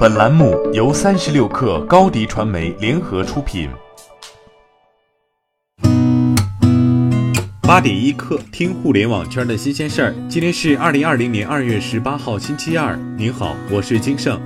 本栏目由三十六氪高低传媒联合出品。八点一刻，听互联网圈的新鲜事儿。今天是二零二零年二月十八号，星期二。您好，我是金盛。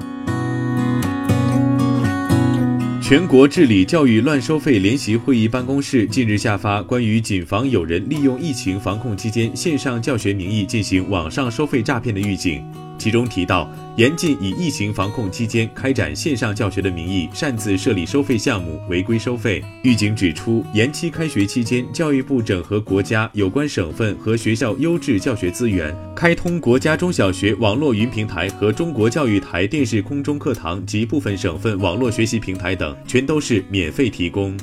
全国治理教育乱收费联席会议办公室近日下发关于谨防有人利用疫情防控期间线上教学名义进行网上收费诈骗的预警。其中提到，严禁以疫情防控期间开展线上教学的名义擅自设立收费项目、违规收费。预警指出，延期开学期间，教育部整合国家有关省份和学校优质教学资源，开通国家中小学网络云平台和中国教育台电视空中课堂及部分省份网络学习平台等，全都是免费提供。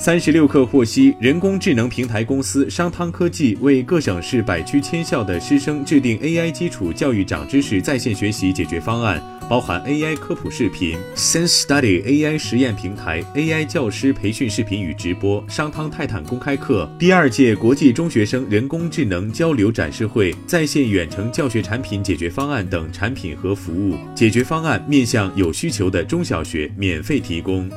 三十六氪获悉，人工智能平台公司商汤科技为各省市百区千校的师生制定 AI 基础教育长知识在线学习解决方案，包含 AI 科普视频、Sense Study AI 实验平台、AI 教师培训视频与直播、商汤泰坦公开课、第二届国际中学生人工智能交流展示会、在线远程教学产品解决方案等产品和服务。解决方案面向有需求的中小学免费提供。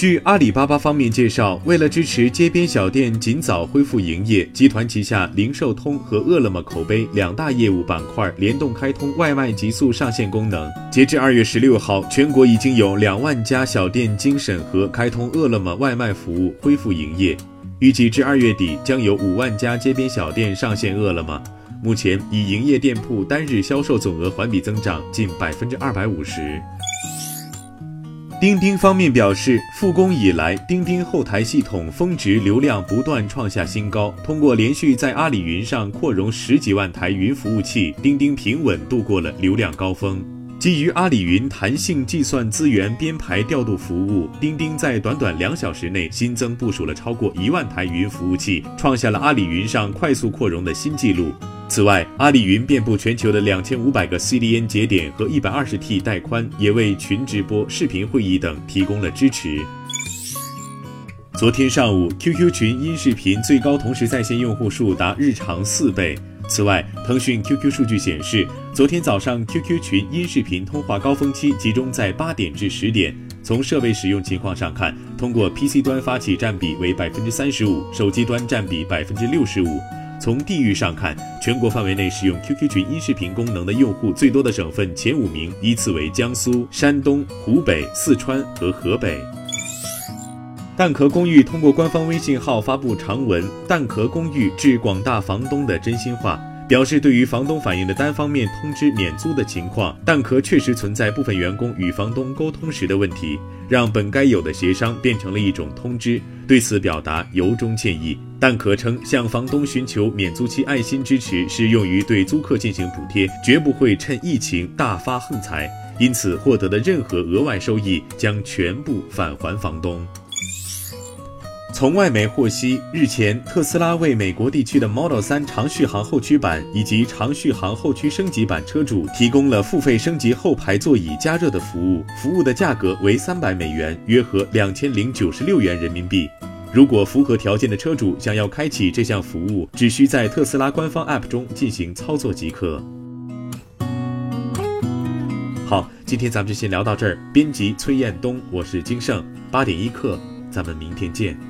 据阿里巴巴方面介绍，为了支持街边小店尽早恢复营业，集团旗下零售通和饿了么口碑两大业务板块联动开通外卖极速上线功能。截至二月十六号，全国已经有两万家小店经审核开通饿了么外卖服务，恢复营业。预计至二月底将有五万家街边小店上线饿了么。目前，已营业店铺单日销售总额环比增长近百分之二百五十。钉钉方面表示，复工以来，钉钉后台系统峰值流量不断创下新高。通过连续在阿里云上扩容十几万台云服务器，钉钉平稳度过了流量高峰。基于阿里云弹性计算资源编排调度服务，钉钉在短短两小时内新增部署了超过一万台云服务器，创下了阿里云上快速扩容的新纪录。此外，阿里云遍布全球的两千五百个 CDN 节点和一百二十 T 带宽，也为群直播、视频会议等提供了支持。昨天上午，QQ 群音视频最高同时在线用户数达日常四倍。此外，腾讯 QQ 数据显示，昨天早上 QQ 群音视频通话高峰期集中在八点至十点。从设备使用情况上看，通过 PC 端发起占比为百分之三十五，手机端占比百分之六十五。从地域上看，全国范围内使用 QQ 群音视频功能的用户最多的省份前五名依次为江苏、山东、湖北、四川和河北。蛋壳公寓通过官方微信号发布长文，蛋壳公寓致广大房东的真心话。表示对于房东反映的单方面通知免租的情况，蛋壳确实存在部分员工与房东沟通时的问题，让本该有的协商变成了一种通知，对此表达由衷歉意。蛋壳称，向房东寻求免租期爱心支持是用于对租客进行补贴，绝不会趁疫情大发横财，因此获得的任何额外收益将全部返还房东。从外媒获悉，日前特斯拉为美国地区的 Model 3长续航后驱版以及长续航后驱升级版车主提供了付费升级后排座椅加热的服务，服务的价格为三百美元，约合两千零九十六元人民币。如果符合条件的车主想要开启这项服务，只需在特斯拉官方 App 中进行操作即可。好，今天咱们就先聊到这儿。编辑崔彦东，我是金盛，八点一刻，咱们明天见。